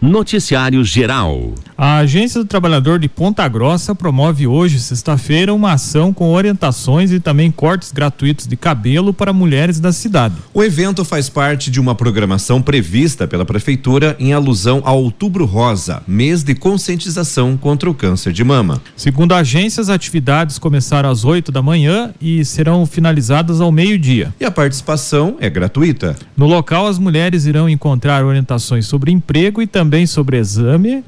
Noticiário Geral. A Agência do Trabalhador de Ponta Grossa promove hoje, sexta-feira, uma ação com orientações e também cortes gratuitos de cabelo para mulheres da cidade. O evento faz parte de uma programação prevista pela Prefeitura em alusão ao Outubro Rosa, mês de conscientização contra o câncer de mama. Segundo a agência, as atividades começaram às 8 da manhã e serão finalizadas ao meio-dia. E a participação é gratuita. No local, as mulheres irão encontrar orientações sobre emprego e também também sobre exame,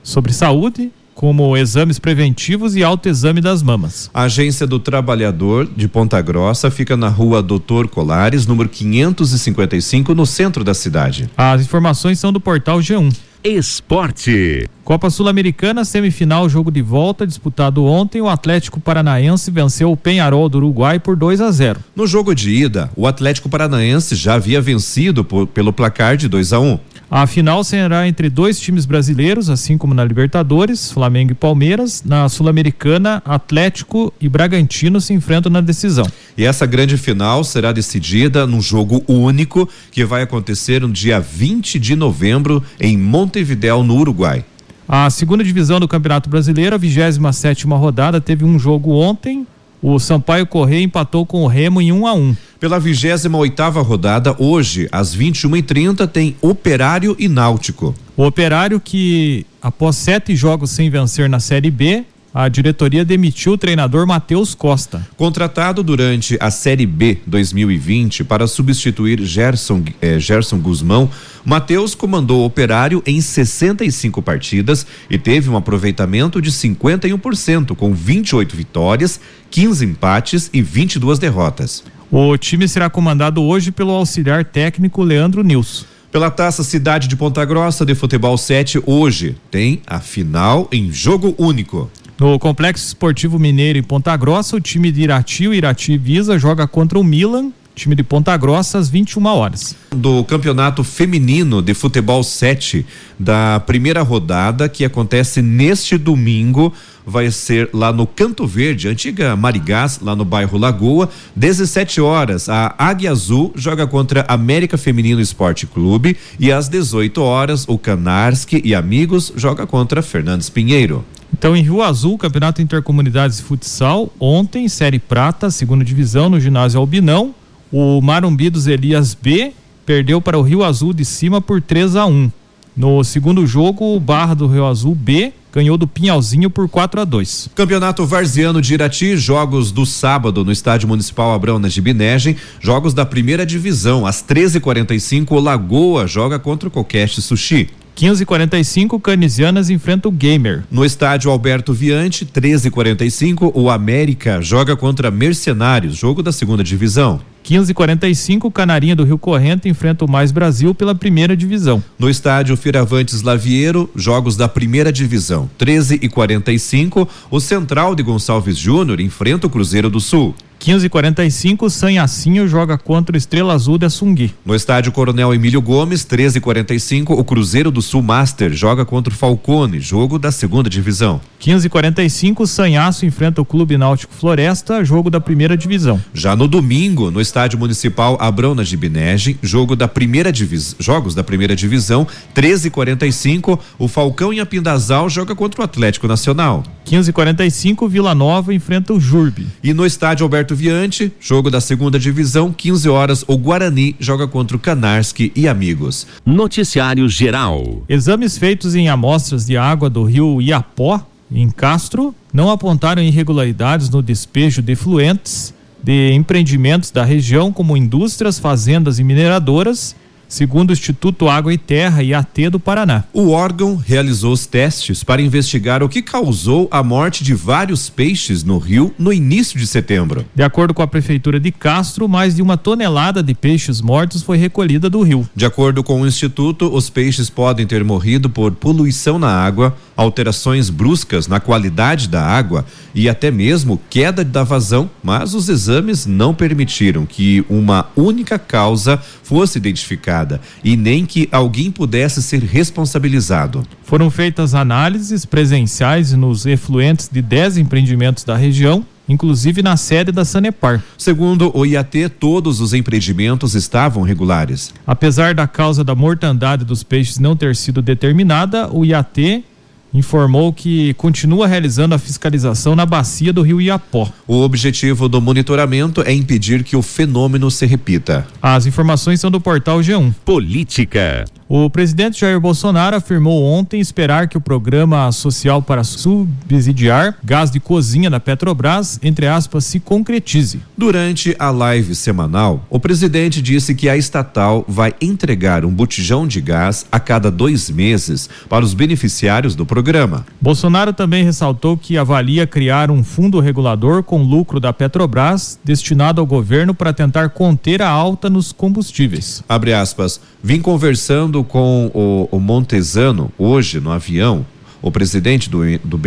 sobre saúde, como exames preventivos e autoexame das mamas. A Agência do Trabalhador de Ponta Grossa fica na rua Doutor Colares, número 555, no centro da cidade. As informações são do portal G1. Esporte. Copa Sul-Americana, semifinal, jogo de volta, disputado ontem, o Atlético Paranaense venceu o Penharol do Uruguai por 2 a 0. No jogo de ida, o Atlético Paranaense já havia vencido por, pelo placar de 2 a 1. Um. A final será entre dois times brasileiros, assim como na Libertadores, Flamengo e Palmeiras. Na Sul-Americana, Atlético e Bragantino se enfrentam na decisão. E essa grande final será decidida num jogo único que vai acontecer no dia 20 de novembro em Montevidéu, no Uruguai. A segunda divisão do Campeonato Brasileiro, a 27 sétima rodada, teve um jogo ontem. O Sampaio Correia empatou com o Remo em 1 um a 1 um. Pela 28 oitava rodada, hoje, às 21h30, tem Operário e Náutico. O Operário que, após sete jogos sem vencer na Série B, a diretoria demitiu o treinador Matheus Costa. Contratado durante a Série B 2020 para substituir Gerson, eh, Gerson Guzmão, Matheus comandou o operário em 65 partidas e teve um aproveitamento de 51%, com 28 vitórias, 15 empates e 22 derrotas. O time será comandado hoje pelo auxiliar técnico Leandro Nilson. Pela Taça Cidade de Ponta Grossa de Futebol 7, hoje tem a final em jogo único. No Complexo Esportivo Mineiro em Ponta Grossa, o time de Irati, o Irati Visa, joga contra o Milan, time de Ponta Grossa, às 21 horas. Do Campeonato Feminino de Futebol 7, da primeira rodada, que acontece neste domingo vai ser lá no Canto Verde, antiga Marigás, lá no bairro Lagoa, 17 horas. A Águia Azul joga contra América Feminino Esporte Clube e às 18 horas o Canarski e Amigos joga contra Fernandes Pinheiro. Então, em Rio Azul, Campeonato Intercomunidades de Futsal, ontem, Série Prata, segunda divisão, no ginásio Albinão, o Marumbi dos Elias B perdeu para o Rio Azul de cima por 3 a 1. No segundo jogo, o Barra do Rio Azul B ganhou do Pinhalzinho por 4 a 2. Campeonato Varziano de Irati, jogos do sábado no Estádio Municipal Abrão na Gibinegem, jogos da primeira divisão, às 13h45, o Lagoa joga contra o Coqueste Sushi. 15:45 Canisianas enfrenta o Gamer. No estádio Alberto Viante, 13:45 o América joga contra Mercenários, jogo da segunda divisão. 15:45 Canarinha do Rio Corrente enfrenta o Mais Brasil pela primeira divisão. No estádio Firavantes Laviero, jogos da primeira divisão. 13:45 o Central de Gonçalves Júnior enfrenta o Cruzeiro do Sul. 15:45 Sanhacinho joga contra o Estrela Azul de Assungui. No estádio Coronel Emílio Gomes, 13:45 o Cruzeiro do Sul Master joga contra o Falcone, jogo da segunda divisão. 15:45 Sanhaço enfrenta o Clube Náutico Floresta, jogo da primeira divisão. Já no domingo, no estádio municipal Abrão na Gibinege, jogo da primeira divisão, jogos da primeira divisão, 13:45 o Falcão em Apindazal joga contra o Atlético Nacional. 15:45 Vila Nova enfrenta o Jurbe. E no estádio Alberto Viante, jogo da segunda divisão, 15 horas, o Guarani joga contra o Canarski e amigos. Noticiário Geral. Exames feitos em amostras de água do rio Iapó, em Castro, não apontaram irregularidades no despejo de fluentes de empreendimentos da região, como indústrias, fazendas e mineradoras segundo o Instituto Água e Terra e AT do Paraná. O órgão realizou os testes para investigar o que causou a morte de vários peixes no rio no início de setembro. De acordo com a prefeitura de Castro, mais de uma tonelada de peixes mortos foi recolhida do rio. De acordo com o instituto, os peixes podem ter morrido por poluição na água, alterações bruscas na qualidade da água e até mesmo queda da vazão, mas os exames não permitiram que uma única causa fosse identificada e nem que alguém pudesse ser responsabilizado. Foram feitas análises presenciais nos efluentes de 10 empreendimentos da região inclusive na sede da Sanepar. Segundo o IAT, todos os empreendimentos estavam regulares. Apesar da causa da mortandade dos peixes não ter sido determinada, o IAT informou que continua realizando a fiscalização na bacia do rio Iapó. O objetivo do monitoramento é impedir que o fenômeno se repita. As informações são do portal G1. Política. O presidente Jair Bolsonaro afirmou ontem esperar que o programa social para subsidiar gás de cozinha da Petrobras, entre aspas, se concretize. Durante a live semanal, o presidente disse que a estatal vai entregar um botijão de gás a cada dois meses para os beneficiários do programa. Bolsonaro também ressaltou que avalia criar um fundo regulador com lucro da Petrobras destinado ao governo para tentar conter a alta nos combustíveis. Abre aspas. Vim conversando com o, o Montesano hoje no avião, o presidente do, do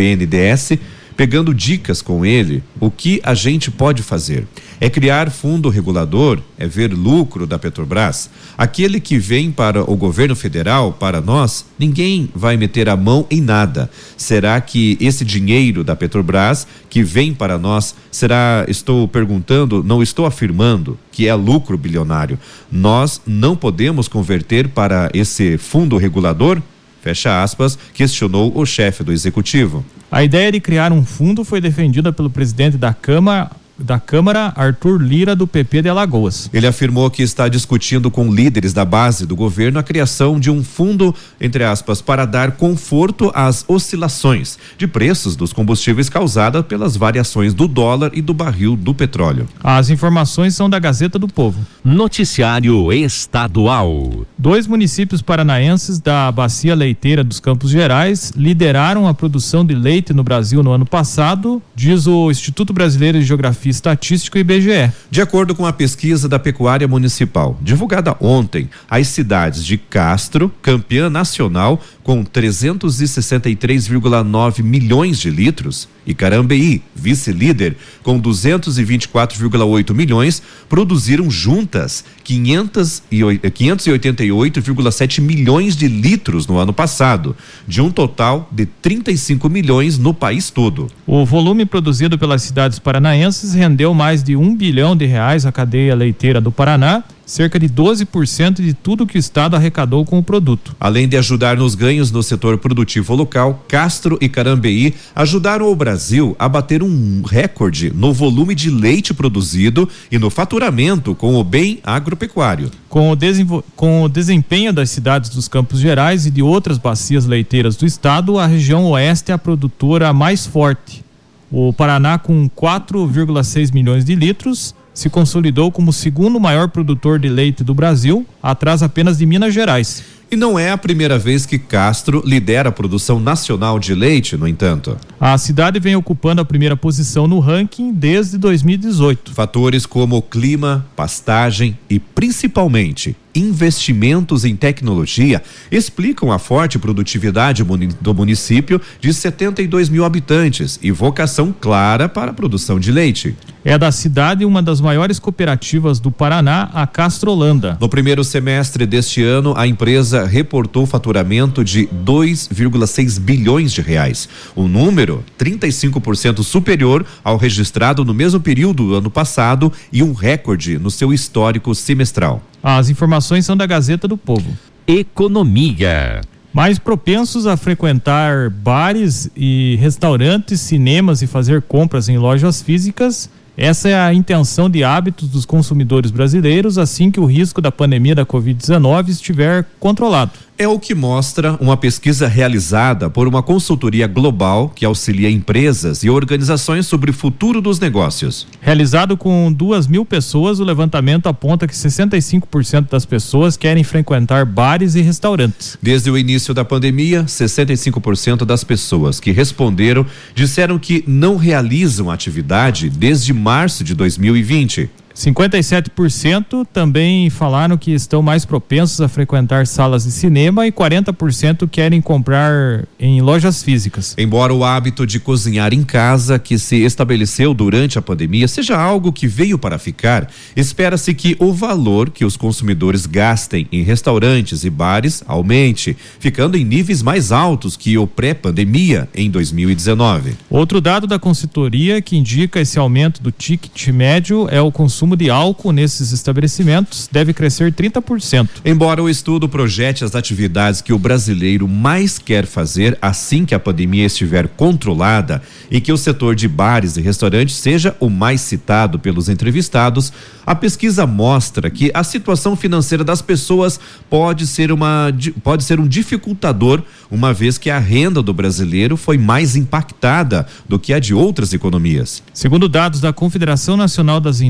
pegando dicas com ele o que a gente pode fazer. É criar fundo regulador, é ver lucro da Petrobras. Aquele que vem para o governo federal, para nós, ninguém vai meter a mão em nada. Será que esse dinheiro da Petrobras que vem para nós, será, estou perguntando, não estou afirmando que é lucro bilionário. Nós não podemos converter para esse fundo regulador? Fecha aspas, questionou o chefe do executivo. A ideia de criar um fundo foi defendida pelo presidente da Câmara, da Câmara, Arthur Lira, do PP de Alagoas. Ele afirmou que está discutindo com líderes da base do governo a criação de um fundo, entre aspas, para dar conforto às oscilações de preços dos combustíveis causadas pelas variações do dólar e do barril do petróleo. As informações são da Gazeta do Povo. Noticiário Estadual. Dois municípios paranaenses da Bacia Leiteira dos Campos Gerais lideraram a produção de leite no Brasil no ano passado, diz o Instituto Brasileiro de Geografia e Estatística IBGE. De acordo com a pesquisa da Pecuária Municipal, divulgada ontem, as cidades de Castro, campeã nacional, com 363,9 milhões de litros, e Carambeí, vice-líder, com 224,8 milhões, produziram juntas 588,7 milhões de litros no ano passado, de um total de 35 milhões no país todo. O volume produzido pelas cidades paranaenses rendeu mais de um bilhão de reais à cadeia leiteira do Paraná cerca de 12% de tudo que o Estado arrecadou com o produto. Além de ajudar nos ganhos no setor produtivo local, Castro e Carambeí ajudaram o Brasil a bater um recorde no volume de leite produzido e no faturamento com o bem agropecuário. Com o, com o desempenho das cidades dos Campos Gerais e de outras bacias leiteiras do Estado, a região oeste é a produtora mais forte. O Paraná, com 4,6 milhões de litros, se consolidou como o segundo maior produtor de leite do Brasil, atrás apenas de Minas Gerais. E não é a primeira vez que Castro lidera a produção nacional de leite, no entanto. A cidade vem ocupando a primeira posição no ranking desde 2018. Fatores como clima, pastagem e principalmente investimentos em tecnologia explicam a forte produtividade do município de 72 mil habitantes e vocação clara para a produção de leite. É da cidade uma das maiores cooperativas do Paraná, a Castrolanda. No primeiro semestre deste ano, a empresa reportou faturamento de 2,6 bilhões de reais. O número 35% superior ao registrado no mesmo período do ano passado e um recorde no seu histórico semestral. As informações são da Gazeta do Povo. Economia. Mais propensos a frequentar bares e restaurantes, cinemas e fazer compras em lojas físicas essa é a intenção de hábitos dos consumidores brasileiros assim que o risco da pandemia da Covid-19 estiver controlado. É o que mostra uma pesquisa realizada por uma consultoria global que auxilia empresas e organizações sobre o futuro dos negócios. Realizado com duas mil pessoas, o levantamento aponta que 65% das pessoas querem frequentar bares e restaurantes. Desde o início da pandemia, 65% das pessoas que responderam disseram que não realizam atividade desde março de 2020. 57% também falaram que estão mais propensos a frequentar salas de cinema e 40% querem comprar em lojas físicas. Embora o hábito de cozinhar em casa, que se estabeleceu durante a pandemia, seja algo que veio para ficar, espera-se que o valor que os consumidores gastem em restaurantes e bares aumente, ficando em níveis mais altos que o pré-pandemia em 2019. Outro dado da consultoria que indica esse aumento do ticket médio é o consumo consumo de álcool nesses estabelecimentos deve crescer 30%. Embora o estudo projete as atividades que o brasileiro mais quer fazer assim que a pandemia estiver controlada e que o setor de bares e restaurantes seja o mais citado pelos entrevistados, a pesquisa mostra que a situação financeira das pessoas pode ser uma pode ser um dificultador, uma vez que a renda do brasileiro foi mais impactada do que a de outras economias. Segundo dados da Confederação Nacional das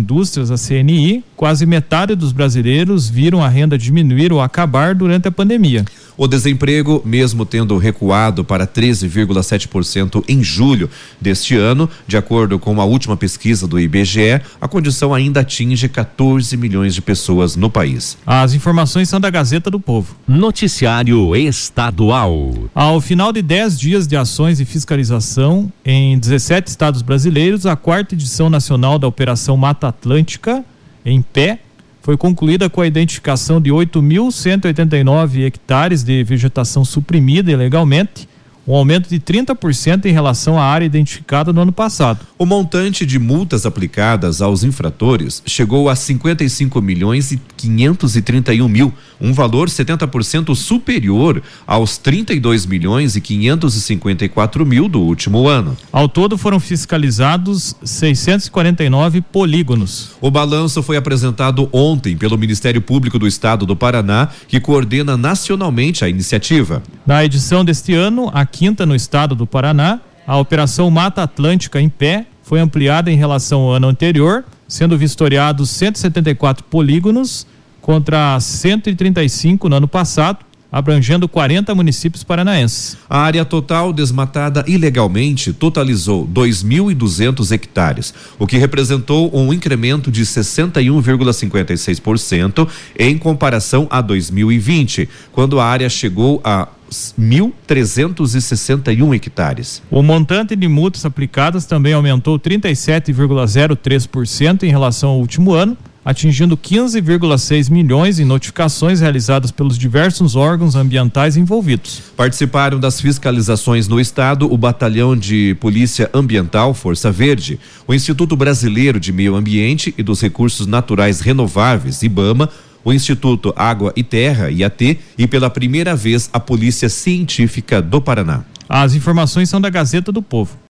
A CNI, quase metade dos brasileiros viram a renda diminuir ou acabar durante a pandemia. O desemprego, mesmo tendo recuado para 13,7% em julho deste ano, de acordo com a última pesquisa do IBGE, a condição ainda atinge 14 milhões de pessoas no país. As informações são da Gazeta do Povo. Noticiário Estadual. Ao final de 10 dias de ações e fiscalização em 17 estados brasileiros, a quarta edição nacional da Operação Mata Atlântica, em pé, foi concluída com a identificação de 8.189 hectares de vegetação suprimida ilegalmente, um aumento de 30% em relação à área identificada no ano passado. O montante de multas aplicadas aos infratores chegou a 55 milhões e 531 mil, um valor 70% superior aos 32 milhões e 554 mil do último ano. Ao todo foram fiscalizados 649 polígonos. O balanço foi apresentado ontem pelo Ministério Público do Estado do Paraná, que coordena nacionalmente a iniciativa. Na edição deste ano, a quinta no estado do Paraná, a Operação Mata Atlântica em pé foi ampliada em relação ao ano anterior, sendo vistoriados 174 polígonos contra 135 no ano passado, abrangendo 40 municípios paranaenses. A área total desmatada ilegalmente totalizou 2.200 hectares, o que representou um incremento de 61,56% em comparação a 2020, quando a área chegou a 1.361 hectares. O montante de multas aplicadas também aumentou 37,03% em relação ao último ano atingindo 15,6 milhões em notificações realizadas pelos diversos órgãos ambientais envolvidos. Participaram das fiscalizações no estado o Batalhão de Polícia Ambiental Força Verde, o Instituto Brasileiro de Meio Ambiente e dos Recursos Naturais Renováveis, IBAMA, o Instituto Água e Terra, IAT, e pela primeira vez a Polícia Científica do Paraná. As informações são da Gazeta do Povo.